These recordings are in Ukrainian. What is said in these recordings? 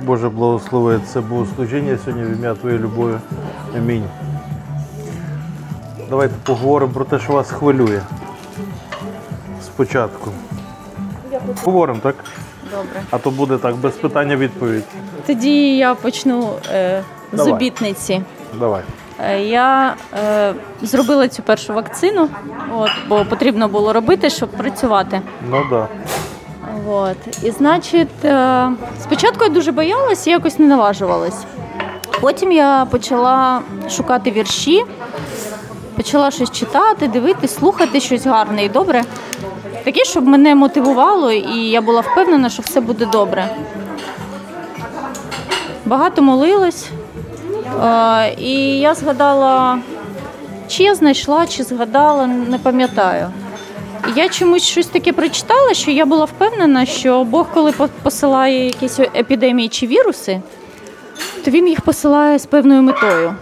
Боже благослови це богослужіння сьогодні в ім'я Твоєї любові. Амінь. Давайте поговоримо про те, що вас хвилює. Спочатку. Поговоримо, так? Добре. А то буде так, без питання відповідь. Тоді я почну е, з Давай. обітниці. Давай. Е, Я е, зробила цю першу вакцину, от, бо потрібно було робити, щоб працювати. Ну так. Да. От. І значить, е, спочатку я дуже боялась і якось не наважувалась. Потім я почала шукати вірші, почала щось читати, дивитись, слухати щось гарне і добре. Таке, щоб мене мотивувало, і я була впевнена, що все буде добре. Багато молилась. Е, і я згадала, чи я знайшла, чи згадала, не пам'ятаю. Я чомусь щось таке прочитала, що я була впевнена, що Бог, коли посилає якісь епідемії чи віруси, то він їх посилає з певною метою.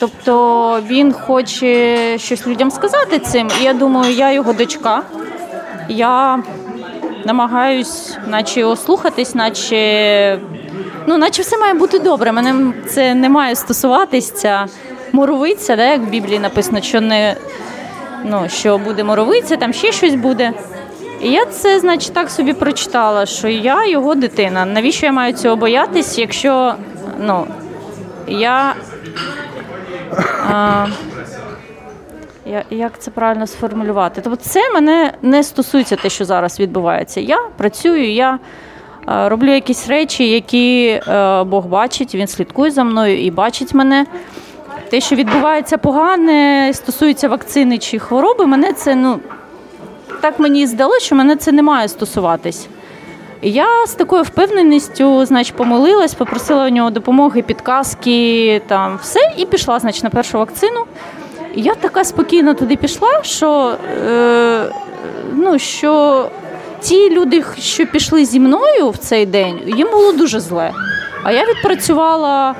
Тобто він хоче щось людям сказати цим. І я думаю, я його дочка. Я намагаюсь, наче його слухатись, наче, ну, наче все має бути добре. Мене це не має стосуватись ця моровиця, да, як в Біблії написано, що не ну, що буде моровиця, там ще щось буде. І я це, значить, так собі прочитала, що я його дитина. Навіщо я маю цього боятись, якщо ну, я. А, я, як це правильно сформулювати? Тобто це мене не стосується те, що зараз відбувається. Я працюю, я роблю якісь речі, які е, Бог бачить, він слідкує за мною і бачить мене. Те, що відбувається погане, стосується вакцини чи хвороби, мене це ну так мені здалося, що мене це не має стосуватись. Я з такою впевненістю, значить, помолилась, попросила у нього допомоги, підказки, там все, і пішла, значить, на першу вакцину. Я така спокійно туди пішла, що, е, ну, що ті люди, що пішли зі мною в цей день, їм було дуже зле. А я відпрацювала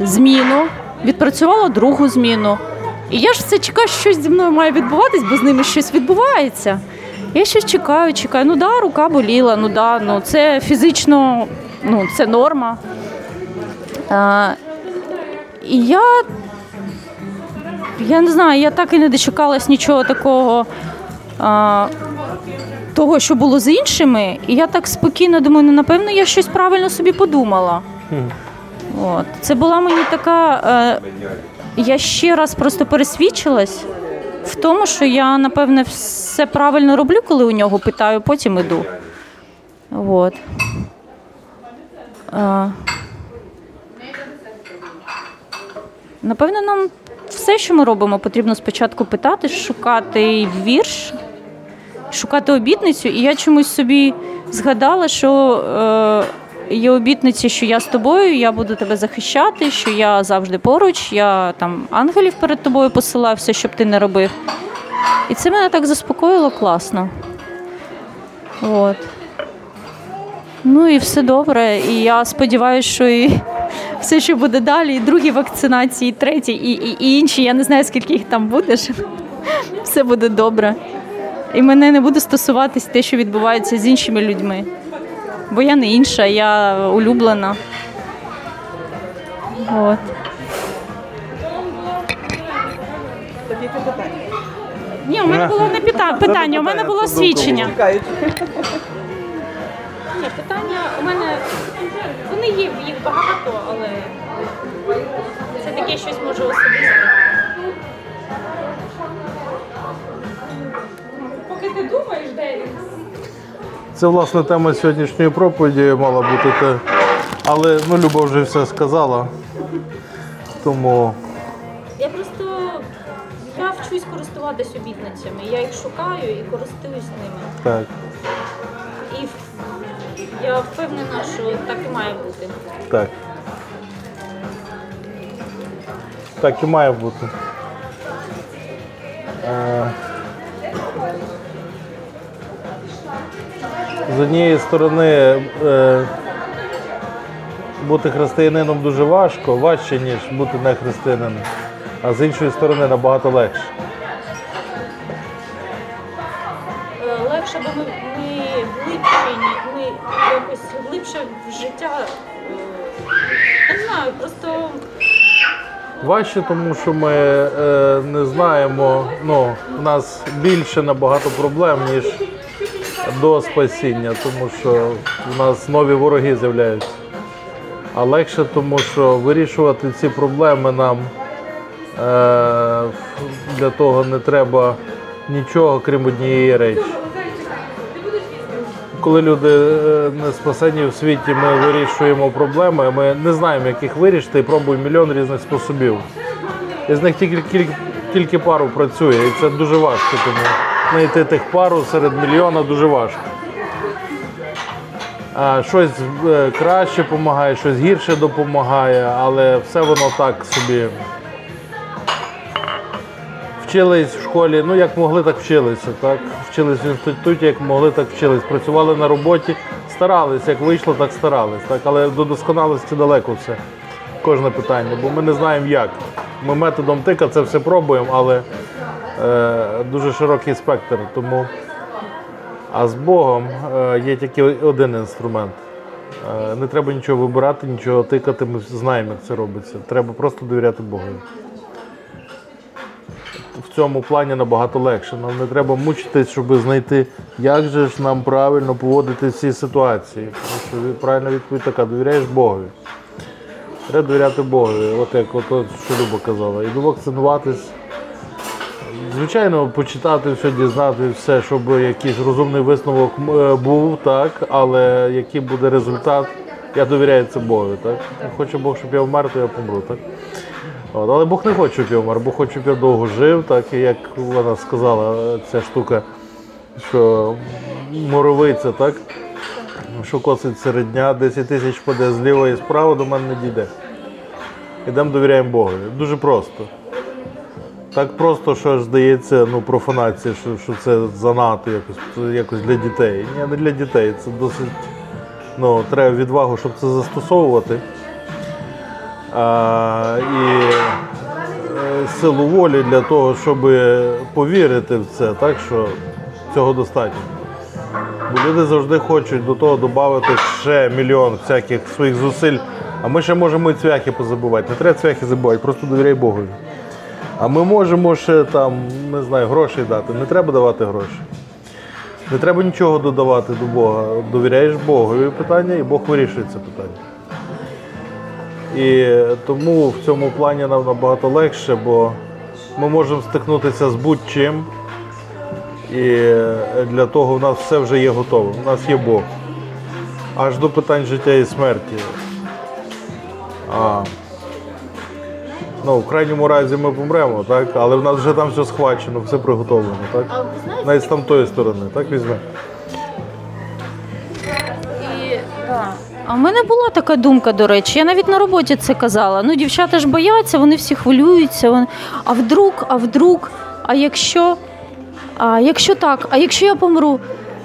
зміну, відпрацювала другу зміну. І я ж все чекаю, що щось зі мною має відбуватись, бо з ними щось відбувається. Я щось чекаю, чекаю. Ну да, рука боліла, ну да, ну це фізично, ну це норма. А, і я, я не знаю, я так і не дочекалась нічого такого. А, того, що було з іншими, і я так спокійно думаю, ну напевно, я щось правильно собі подумала. От. Це була мені така. Е, я ще раз просто пересвідчилась в тому, що я, напевне, все правильно роблю, коли у нього питаю, потім іду. От. Е, напевно, нам все, що ми робимо, потрібно спочатку питати, шукати вірш, шукати обітницю. І я чомусь собі згадала, що е, є обітниці, що я з тобою, я буду тебе захищати, що я завжди поруч, я там ангелів перед тобою посилаю, все, щоб ти не робив. І це мене так заспокоїло класно. От. Ну і все добре. І я сподіваюся, що і все, що буде далі, і другі вакцинації, і треті, і, і, і інші. Я не знаю, скільки їх там буде. Все буде добре. І мене не буде стосуватись те, що відбувається з іншими людьми. Бо я не інша, я улюблена. От. Ні, у мене було не пита- питання, у мене було свідчення. Ні, питання у мене вони є, їх багато, але це таке щось може особисте. Поки ти думаєш, де він? Це власне тема сьогоднішньої проповіді мала бути. Те. Але ну, Люба вже все сказала. Тому Я просто я вчусь користуватись обітницями. Я їх шукаю і користуюсь ними. так. І я впевнена, що так і має бути. Так. Так і має бути. Е, однієї сторони, е, бути християнином дуже важко, важче, ніж бути не християнином. А з іншої сторони набагато легше. Е, Легше, бо ми, глибші, ми якось глибше в життя. е, не знаю, просто Важче, тому що ми е, не знаємо, ну, в нас більше набагато проблем, ніж до спасіння, тому що в нас нові вороги з'являються. А легше, тому що вирішувати ці проблеми нам е, для того не треба нічого, крім однієї речі. Коли люди е, не спасені в світі, ми вирішуємо проблеми, ми не знаємо, як їх вирішити, і пробуємо мільйон різних способів. І з них тільки, тільки, тільки пару працює, і це дуже важко, тому знайти тих пару серед мільйона дуже важко. А, щось е, краще допомагає, щось гірше допомагає, але все воно так собі. Вчились в школі, ну як могли, так вчилися. Так? Вчились в інституті, як могли, так вчились. Працювали на роботі, старались, як вийшло, так старались. Так? Але до досконалості далеко все. Кожне питання, бо ми не знаємо як. Ми методом тика це все пробуємо, але дуже широкий спектр. Тому... А з Богом е, є тільки один інструмент. Е, Не треба нічого вибирати, нічого тикати. Ми знаємо, як це робиться. Треба просто довіряти Богу. В цьому плані набагато легше. Нам не треба мучитись, щоб знайти, як же ж нам правильно поводити в цій ситуації. Тому що правильна відповідь така: довіряєш Богові. Треба довіряти Богові, от як от, що Люба казала. І вакцинуватись. Звичайно, почитати все, дізнати все, щоб якийсь розумний висновок е, був, так, але який буде результат, я довіряю це Богу. Так? Хоче Бог, щоб я вмер, то я помру. Так? От, але Бог не хоче, щоб я вмер, Бог хоче, щоб я довго жив, так і як вона сказала, ця штука, що моровиця, так? що косить серед дня, 10 тисяч паде зліва і справа до мене не дійде. Ідемо довіряємо Богові. Дуже просто. Так просто, що аж здається, ну, профанація, що, що це занадто якось, якось для дітей. Ні, не для дітей. Це досить. Ну, треба відвагу, щоб це застосовувати. А, і е, силу волі для того, щоб повірити в це, так що цього достатньо. Бо люди завжди хочуть до того додати ще мільйон всяких своїх зусиль. А ми ще можемо і цвяхи позабувати. Не треба цвяхи забувати, просто довіряй Богові. А ми можемо ще там, не знаю, грошей дати. Не треба давати гроші. Не треба нічого додавати до Бога. Довіряєш Богові питання, і Бог вирішує це питання. І тому в цьому плані нам набагато легше, бо ми можемо стикнутися з будь-чим. І для того в нас все вже є готове. У нас є Бог. Аж до питань життя і смерті. А, ну, в крайньому разі ми помремо, так? але в нас вже там все схвачено, все приготовлено. Так? а ви знаєте, Навіть з тамтої сторони, так візьме. І, да. А в мене була така думка, до речі, я навіть на роботі це казала. Ну, дівчата ж бояться, вони всі хвилюються. Вони... А вдруг, а вдруг, а якщо, а якщо так, а якщо я помру?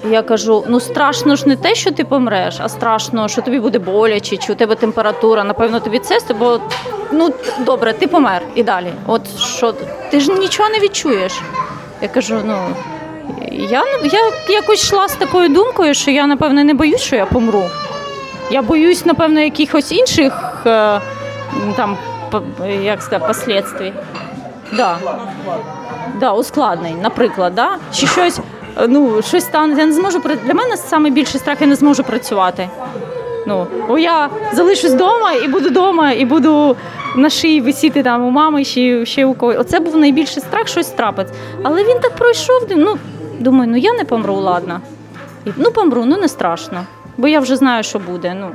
Я кажу: ну страшно ж не те, що ти помреш, а страшно, що тобі буде боляче, чи у тебе температура, напевно, тобі це, бо ну добре, ти помер і далі. От що ти ж нічого не відчуєш. Я кажу, ну я, я якось йшла з такою думкою, що я, напевно, не боюсь, що я помру. Я боюсь, напевно, якихось інших е, там, як сказати, последствий. Да. Да, ускладнень, наприклад, да? чи щось, е, ну, щось стане. Я не зможу для мене найбільший страх, я не зможу працювати. Ну, бо я залишусь вдома і буду вдома, і буду на шиї висіти там у мами, ще, ще у когось. Оце був найбільший страх, щось трапиться. Але він так пройшов. Ну, думаю, ну я не помру, ладно. І, ну, помру, ну не страшно. Бо я вже знаю, що буде. Ну.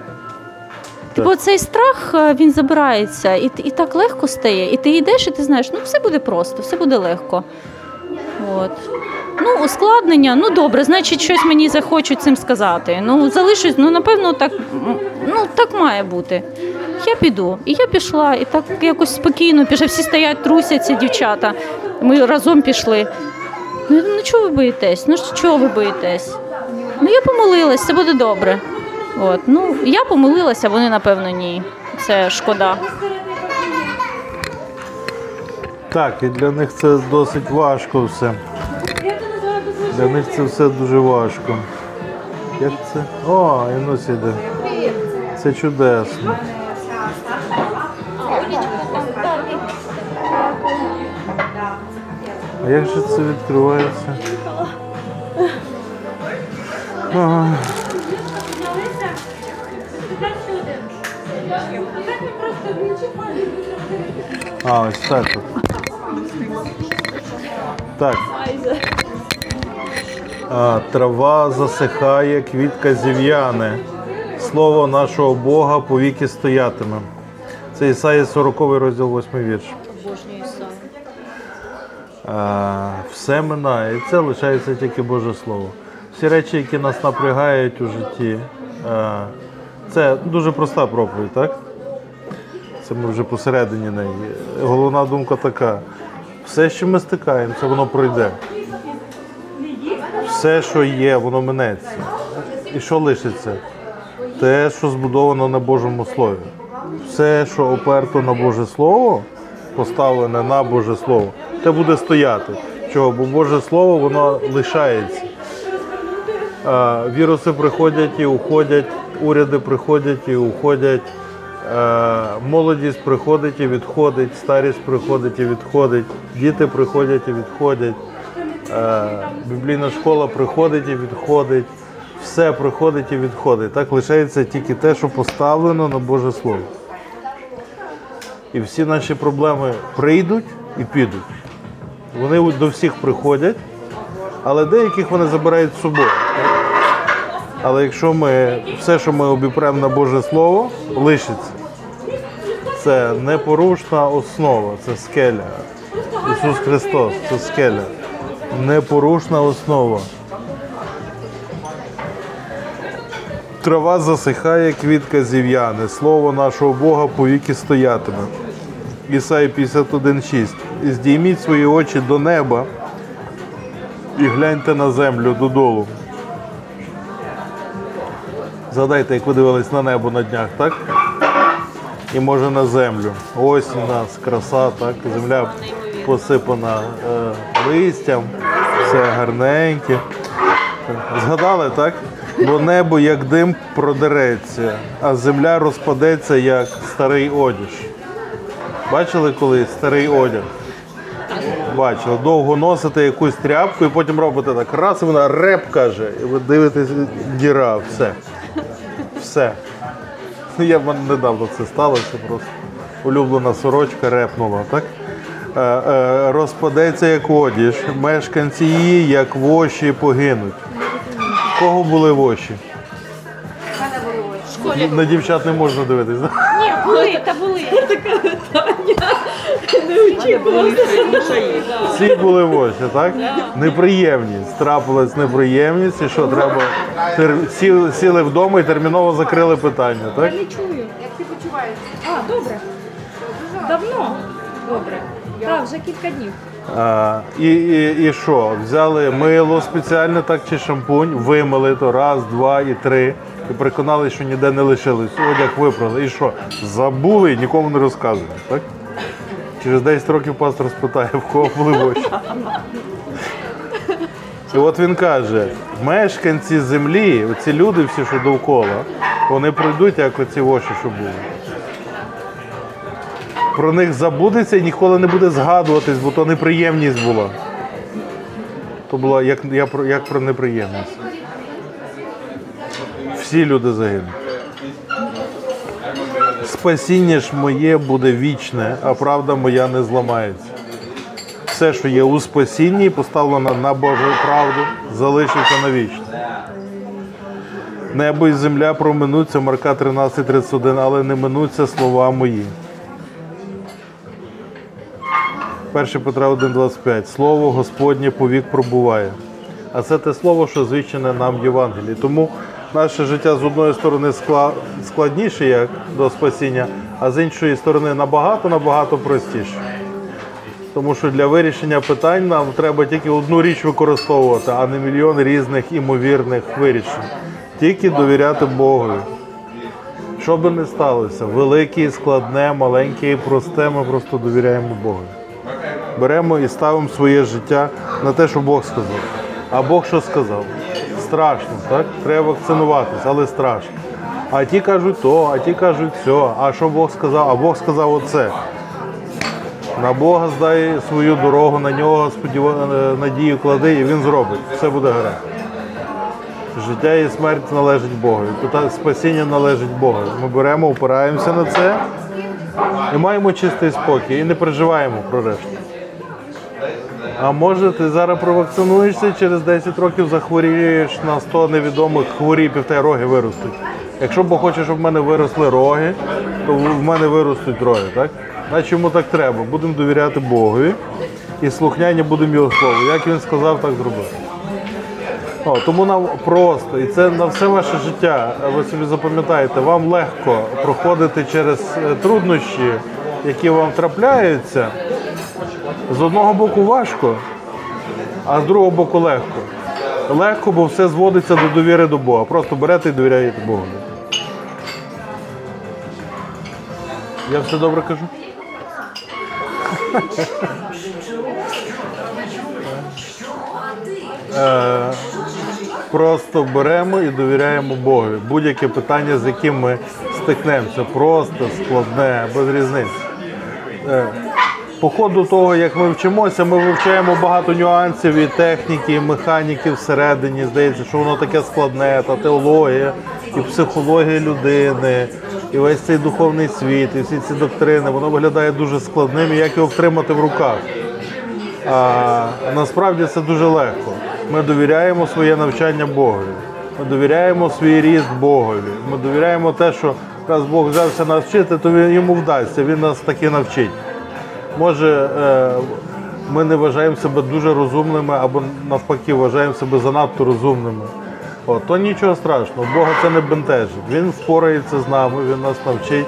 Типу, цей страх е, він забирається, і, і так легко стає. І ти йдеш, і ти знаєш, ну все буде просто, все буде легко. От. Ну, ускладнення, ну добре, значить, щось мені захочуть цим сказати. Ну, залишусь, ну, напевно, так, ну, так має бути. Я піду. І я пішла, і так якось спокійно пішла. Всі стоять, трусяться, дівчата. Ми разом пішли. Ну, ну чого ви боїтесь? Ну чого ви боїтесь? Ну я помолилась, це буде добре. От, ну я помилилася, вони напевно ні. Це шкода. Так, і для них це досить важко все. Для них це все дуже важко. Як це? О, Інусь іде. Це чудесно. А як же це відкривається? Ага. А, ось так. Так. Трава засихає, квітка зів'яне. Слово нашого Бога повіки стоятиме. Це Ісаїя 40 розділ 8 вірш. Все минає, і це лишається тільки Боже Слово. Всі речі, які нас напрягають у житті, це дуже проста проповідь, так? Це ми вже посередині неї. Головна думка така: все, що ми стикаємося, воно пройде. Все, що є, воно минеться. І що лишиться? Те, що збудовано на Божому Слові. Все, що оперто на Боже Слово, поставлене на Боже Слово, те буде стояти. Чого? Бо Боже Слово воно лишається. Віруси приходять і уходять, уряди приходять і уходять, молодість приходить і відходить, старість приходить і відходить, діти приходять і відходять, біблійна школа приходить і відходить, все приходить і відходить. Так лишається тільки те, що поставлено на Боже Слово. І всі наші проблеми прийдуть і підуть. Вони до всіх приходять, але деяких вони забирають з собою. Але якщо ми все, що ми обіпремо на Боже Слово, лишиться. Це непорушна основа, це скеля. Ісус Христос, це скеля. Непорушна основа. Трава засихає, квітка зів'яне. Слово нашого Бога повіки стоятиме. Ісаї 51,6. Здійміть свої очі до неба і гляньте на землю додолу. Згадайте, як ви дивились на небо на днях, так? І може на землю. Ось у нас краса, так? Земля посипана е, листям, все гарненьке. Згадали, так? Бо небо як дим продереться, а земля розпадеться як старий одіж. Бачили колись старий одяг? Бачили, довго носите якусь тряпку і потім робите так. Раз і вона реп каже, і ви дивитесь, діра, все. Все. Я в мене недавно це сталося просто. Улюблена сорочка репнула, так? Е, е, розпадеться як одіж, мешканці її, як воші, погинуть. Кого були воші? На дівчат не можна дивитись. да? Ні, були, та були. Всі були воші, так? Неприємність. Трапилась неприємність, і що треба. тер- Сіли, сіли вдома і терміново закрили питання, так? Не чую. Як ти почуваєшся? А, добре. Давно. Добре. Так, вже кілька днів. А, і, і, і що? Взяли мило спеціальне, так чи шампунь, вимили то раз, два і три. І переконали, що ніде не лишилось. Одяг випрали. І що? Забули і нікому не розказують, так? Через 10 років пастор спитає, в кого були воші. І от він каже: мешканці землі, оці люди всі, що довкола, вони пройдуть, як оці воші, що були. Про них забудеться і ніколи не буде згадуватись, бо то неприємність була. То була як, я про- як про неприємність. Всі люди загинуть. Спасіння ж моє буде вічне, а правда моя не зламається. Все, що є у спасінні, поставлено на Божу правду, залишиться навічно. Небо і земля проминуться, Марка 13.31, але не минуться слова мої. 1 Петра 1,25. Слово Господнє повік пробуває. А це те слово, що звичне нам в Євангелії. Тому наше життя з одної сторони складніше як до спасіння, а з іншої сторони набагато-набагато простіше. Тому що для вирішення питань нам треба тільки одну річ використовувати, а не мільйон різних імовірних вирішень. Тільки довіряти Богові. Що би не сталося, велике, складне, маленьке і просте, ми просто довіряємо Богові. Беремо і ставимо своє життя на те, що Бог сказав. А Бог що сказав? страшно, так? Треба вакцинуватись, але страшно. А ті кажуть то, а ті кажуть все. А що Бог сказав? А Бог сказав оце. На Бога здай свою дорогу, на нього сподіва... е, надію клади, і він зробить. Все буде гаразд. Життя і смерть належить Богу. Пита- Спасіння належить Богу. Ми беремо, опираємося на це і маємо чистий спокій, і не переживаємо про решту. А може ти зараз провакцинуєшся через 10 років захворієш на 100 невідомих хворіб і роги виростуть. Якщо Бог хоче, щоб в мене виросли роги, то в мене виростуть роги, так? Значить йому так треба. Будемо довіряти Богові і слухняні будемо його слову. Як він сказав, так зробити. О, тому нам просто, і це на все ваше життя, ви собі запам'ятаєте, вам легко проходити через е, труднощі, які вам трапляються. З одного боку важко, а з другого боку легко. Легко, бо все зводиться до довіри до Бога. Просто берете і довіряєте Богу. Я все добре кажу? Е, Просто беремо і довіряємо Богові. Будь-яке питання, з яким ми стикнемося, просто складне, без різниці. По ходу того, як ми вчимося, ми вивчаємо багато нюансів і техніки, і механіки всередині. Здається, що воно таке складне, та теологія, і психологія людини, і весь цей духовний світ, і всі ці доктрини, воно виглядає дуже складним, і як його втримати в руках. А насправді це дуже легко. Ми довіряємо своє навчання Богові. Ми довіряємо свій ріст Богові. Ми довіряємо те, що раз Бог взявся нас вчити, то він йому вдасться, він нас таки навчить. Може, е, ми не вважаємо себе дуже розумними або навпаки вважаємо себе занадто розумними. О, то нічого страшного, Бога це не бентежить. Він впорається з нами, він нас навчить.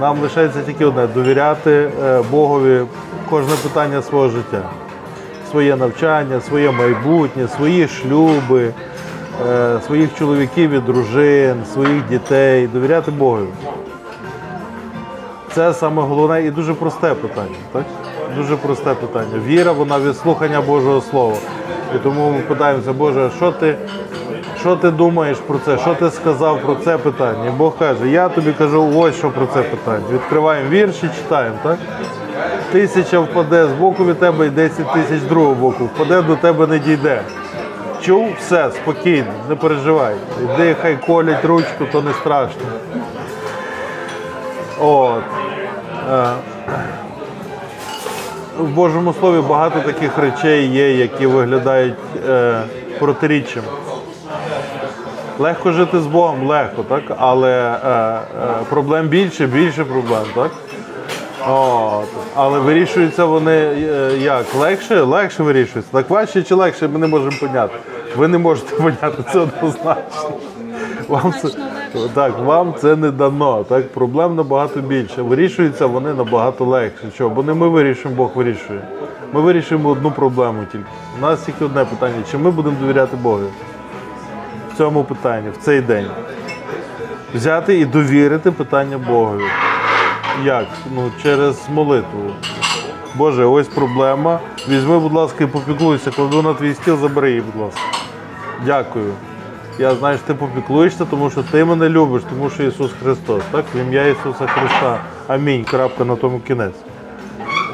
Нам лишається тільки одне довіряти е, Богові кожне питання свого життя. Своє навчання, своє майбутнє, свої шлюби, е, своїх чоловіків і дружин, своїх дітей. Довіряти Богові. Це саме головне і дуже просте питання. Так? Дуже просте питання. Віра, вона від слухання Божого Слова. І тому ми питаємося, Боже, що ти, що ти думаєш про це? Що ти сказав про це питання? І Бог каже, я тобі кажу ось що про це питання. Відкриваємо вірш і читаємо, так? Тисяча впаде з боку від тебе і 10 тисяч з другого боку. Впаде до тебе не дійде. Чув, все, спокійно, не переживай. Іди, хай колять ручку, то не страшно. От. Е, В Божому Слові багато таких речей є, які виглядають е, протиріччям. Легко жити з Богом, легко, так? Але е, проблем більше, більше проблем, так? От. Але вирішуються вони як? Легше? Легше вирішуються. Так важче чи легше, ми не можемо поняти. Ви не можете поняти, це однозначно. Вам це, так, вам це не дано. Так? Проблем набагато більше. Вирішуються вони набагато легше. Чого? Бо не ми вирішуємо, Бог вирішує. Ми вирішуємо одну проблему тільки. У нас тільки одне питання: чи ми будемо довіряти Богу в цьому питанні, в цей день? Взяти і довірити питання Богові. Як? Ну, через молитву. Боже, ось проблема. Візьми, будь ласка, і попіклуйся, кладу на твій стіл, забери її, будь ласка. Дякую. Я знаю, що ти попіклуєшся, тому що ти мене любиш, тому що Ісус Христос. Так? В ім'я Ісуса Христа. Амінь. Крапка на тому кінець.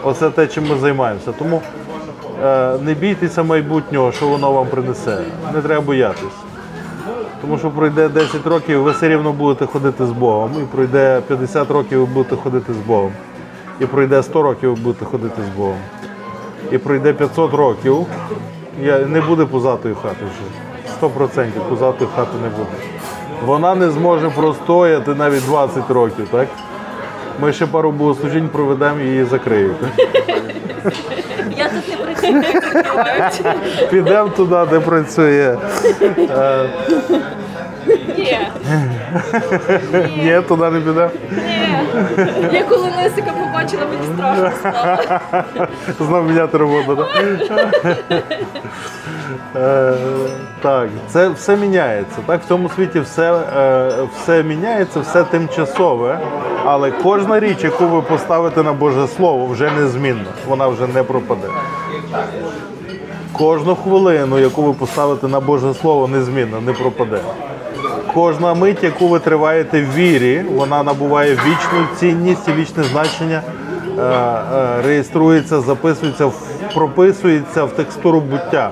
Оце те, чим ми займаємося. Тому е, не бійтеся майбутнього, що воно вам принесе. Не треба боятися. Тому що пройде 10 років, ви все рівно будете ходити з Богом. І пройде 50 років, ви будете ходити з Богом. І пройде 100 років, ви будете ходити з Богом. І пройде 500 років, я, не буде пузатої хати вже. 100% пузатої хати не буде. Вона не зможе простояти навіть 20 років, так? Ми ще пару богослужінь проведемо і її закриють. Я тут не працюю. Підемо туди, де працює. Ні, Ні, туди не підемо. Я коли Лесика побачила, мені страшно стало. Знов міняти роботу, так? Е, Так, це все міняється. Так, в цьому світі все, е, все міняється, все тимчасове, але кожна річ, яку ви поставите на Боже Слово, вже незмінна. Вона вже не пропаде. Кожну хвилину, яку ви поставите на Боже Слово, незмінно, не пропаде. Кожна мить, яку ви триваєте в вірі, вона набуває вічну цінність і вічне значення, е, е, реєструється, записується, прописується в текстуру буття.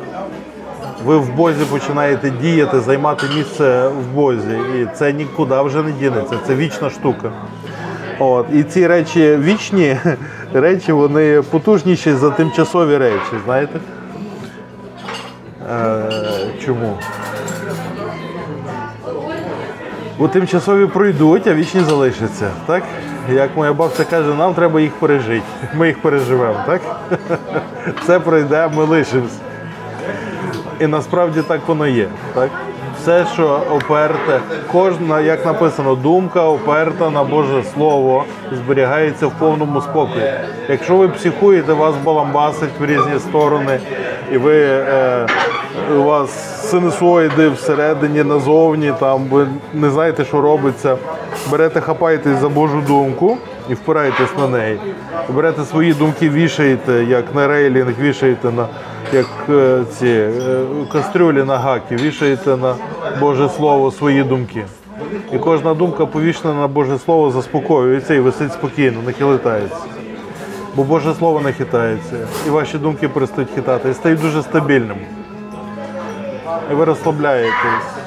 Ви в Бозі починаєте діяти, займати місце в Бозі. І це нікуди вже не дінеться. Це вічна штука. От. І ці речі вічні речі, вони потужніші за тимчасові речі, знаєте? Е, чому? Бо тимчасові пройдуть, а вічні залишаться. Так? Як моя бабця каже, нам треба їх пережити. Ми їх переживемо, так? Це пройде, ми лишимось. І насправді так воно є. Так? Все, що оперте, кожна, як написано, думка оперта на Боже Слово зберігається в повному спокої. Якщо ви психуєте, вас баламбасить в різні сторони, і ви е, у вас синусоїди всередині, назовні, там ви не знаєте, що робиться. Берете, хапаєтесь за Божу думку і впираєтесь на неї. Берете свої думки, вішаєте, як на рейлінг, вішаєте на як е, ці е, кастрюлі на гаки, вішаєте на Боже Слово свої думки. І кожна думка повішена на Боже Слово заспокоюється і висить спокійно, не хилитається. Бо Боже Слово не хитається, і ваші думки перестають хитати, і стають дуже стабільними. І ви розслабляєтесь.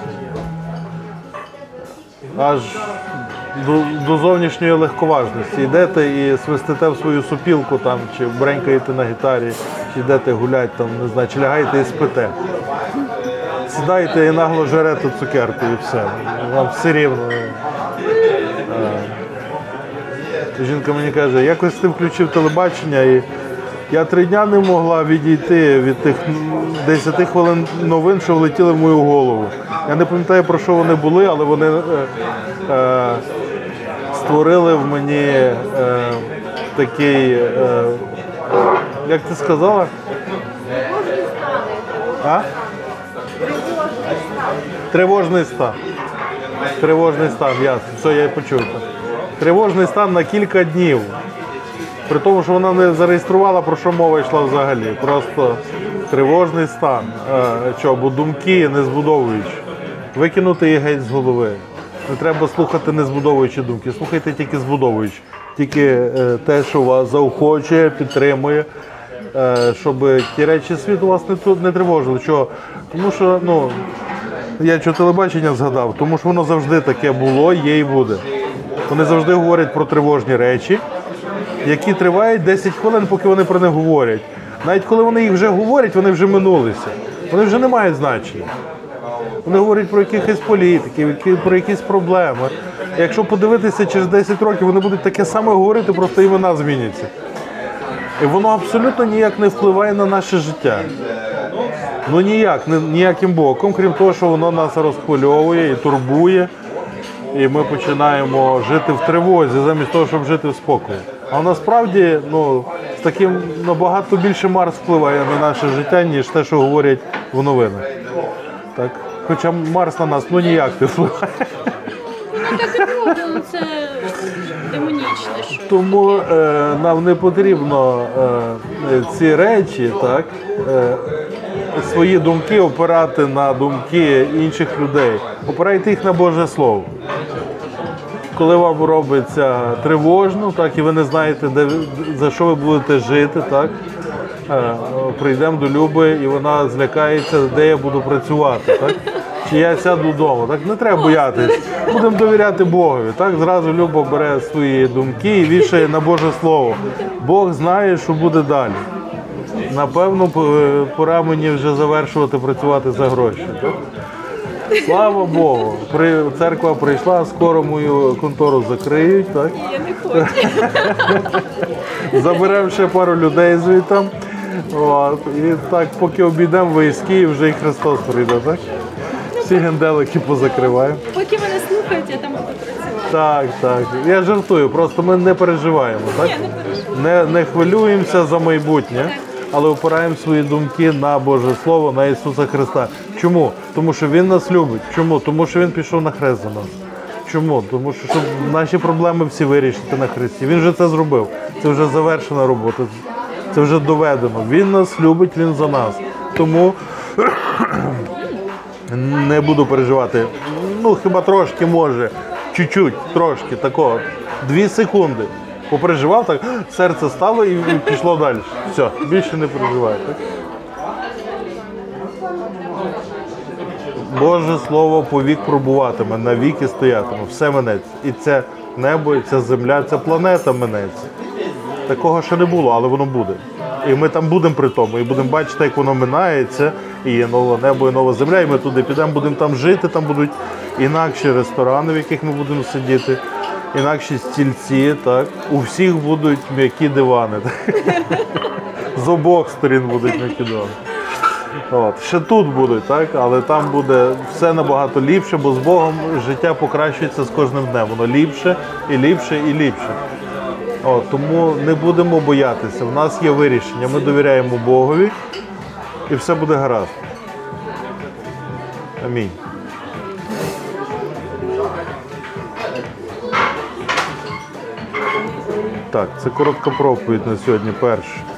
Аж до, до зовнішньої легковажності. Йдете і свистите в свою супілку там, чи бренькаєте на гітарі, чи йдете гулять, там, не знаю, чи лягаєте і спите. Сідаєте і нагло жерете цукерку і все. Вам все рівно. Е, Жінка мені каже, якось ти включив телебачення і я три дня не могла відійти від тих 10 хвилин новин, що влетіли в мою голову. Я не пам'ятаю, про що вони були, але вони е, е, створили в мені е, такий, е, як ти сказала? А? Тривожний стан. Тривожний стан, ясно. Все, я почув. Тривожний стан на кілька днів. При тому, що вона не зареєструвала, про що мова йшла взагалі. Просто тривожний стан. Е, що, бо думки не збудовуючи. Викинути їх геть з голови. Не треба слухати не збудовуючі думки. Слухайте тільки збудовуючи. Тільки е, те, що вас заохочує, підтримує. е, Щоб ті речі світу вас не, не тривожили. Чого? Тому що, ну, я що телебачення згадав, тому що воно завжди таке було, є і буде. Вони завжди говорять про тривожні речі, які тривають 10 хвилин, поки вони про них говорять. Навіть коли вони їх вже говорять, вони вже минулися. Вони вже не мають значення. Вони говорять про якихось політиків, про якісь проблеми. Якщо подивитися через 10 років, вони будуть таке саме говорити, просто імена зміняться. І воно абсолютно ніяк не впливає на наше життя. Ну ніяк, ні- ніяким боком, крім того, що воно нас розхвильовує і турбує. І ми починаємо жити в тривозі, замість того, щоб жити в спокої. А насправді, ну, з таким набагато більше Марс впливає на наше життя, ніж те, що говорять в новинах. Так? Хоча Марс на нас ну ніяк не впливає. Ну, Це демонічне. Тому е, нам не потрібно е, ці речі, так, е, свої думки опирати на думки інших людей. Опирайте їх на Боже Слово. Коли вам робиться тривожно, так, і ви не знаєте, де, за що ви будете жити, так, е, прийдемо до Люби, і вона злякається, де я буду працювати. Так? Чи я сяду вдома. Так не треба боятись. Будемо довіряти Богові. Так зразу Люба бере свої думки і вішає на Боже Слово. Бог знає, що буде далі. Напевно, пора мені вже завершувати працювати за гроші. Так? Слава Богу, при, церква прийшла, скоро мою контору закриють. Так? Я не хочу. Заберемо ще пару людей звідти. От. І так, поки обійдемо військи, і вже і Христос прийде, так? Всі генделики позакриваємо. Поки мене слухають, я там буду працювати. Так, так. Я жартую, просто ми не переживаємо, так? Ні, не. Не, не хвилюємося за майбутнє, але опираємо свої думки на Боже Слово, на Ісуса Христа. Чому? Тому що Він нас любить. Чому? Тому що Він пішов на хрест за нас. Чому? Тому що щоб наші проблеми всі вирішити на Христі. Він вже це зробив. Це вже завершена робота. Це вже доведено. Він нас любить, він за нас. Тому не буду переживати. Ну, хіба трошки може, чуть-чуть, трошки такого. Дві секунди. Попереживав, так серце стало і пішло далі. Все, більше не переживай. Так? Боже слово повік пробуватиме, навіки стоятиме, все минеться. І це небо, і ця земля, ця планета минеться. Такого ще не було, але воно буде. І ми там будемо при тому, і будемо бачити, як воно минається, і є нове небо, і нова земля, і ми туди підемо, будемо там жити, там будуть інакші ресторани, в яких ми будемо сидіти, інакші стільці, так. У всіх будуть м'які дивани. З обох сторін будуть м'які дивани. От. Ще тут будуть, так? але там буде все набагато ліпше, бо з Богом життя покращується з кожним днем. Воно ліпше і ліпше і ліпше. От, тому не будемо боятися. В нас є вирішення. Ми довіряємо Богові і все буде гаразд. Амінь. Так, це коротка проповідь на сьогодні перша.